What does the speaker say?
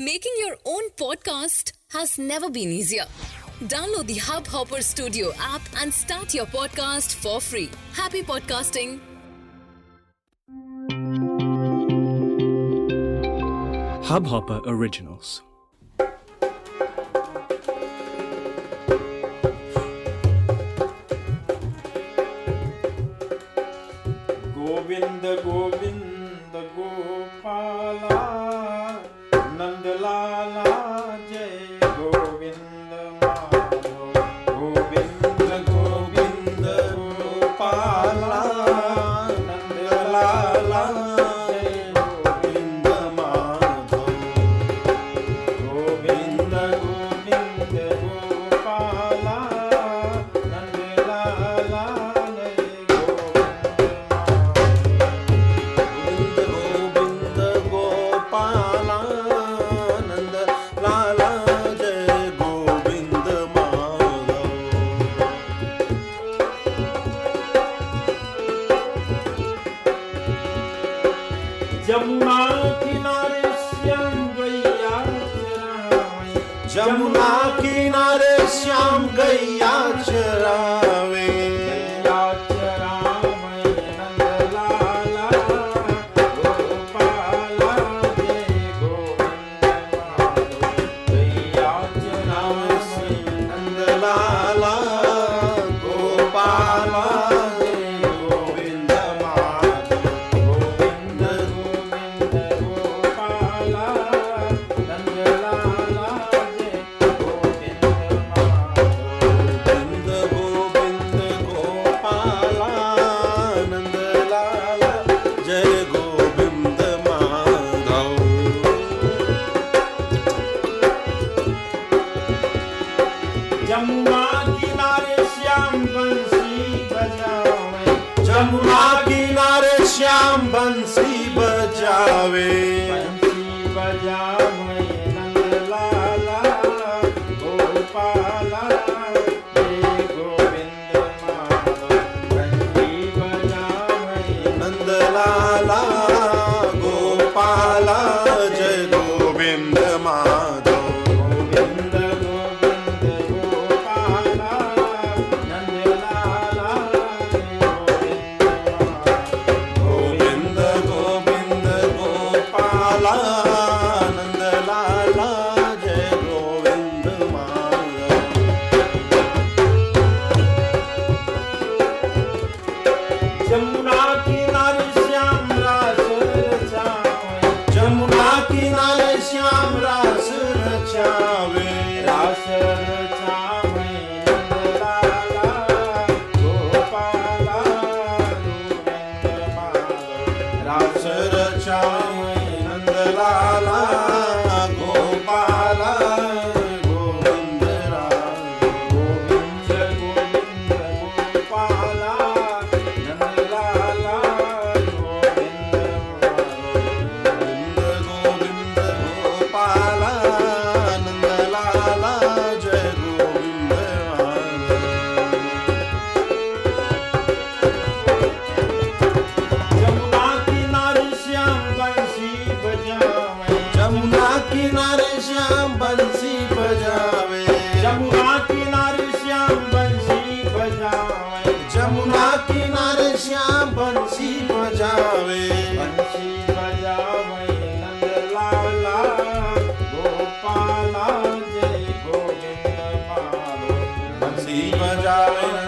Making your own podcast has never been easier. Download the Hubhopper Studio app and start your podcast for free. Happy podcasting! Hubhopper Originals. Govinda Govinda Gopala la Jamuna किनारे श्याम गैया चरावे। जमुना किनारे श्याम गैया चरावे। गैया चरावे जमुना किनारे श्याम बंसी बजावे। जमुना किनारे श्याम बंसी बजावे। बंसी बजावे गोपाला जय गोविंद माधव। बंसी रचावे रास रचावे नंदलाला गोपाला गोविंद माधव रास रचावे नंद लाला गोपाला श्याम बंसी बजावे। जमुना किनारे श्याम बंसी बजावे। जमुना किनारे श्याम बंसी बजावे। बंसी बजावे नंदलाला गोपाला जय गोविंद बंसी बजावे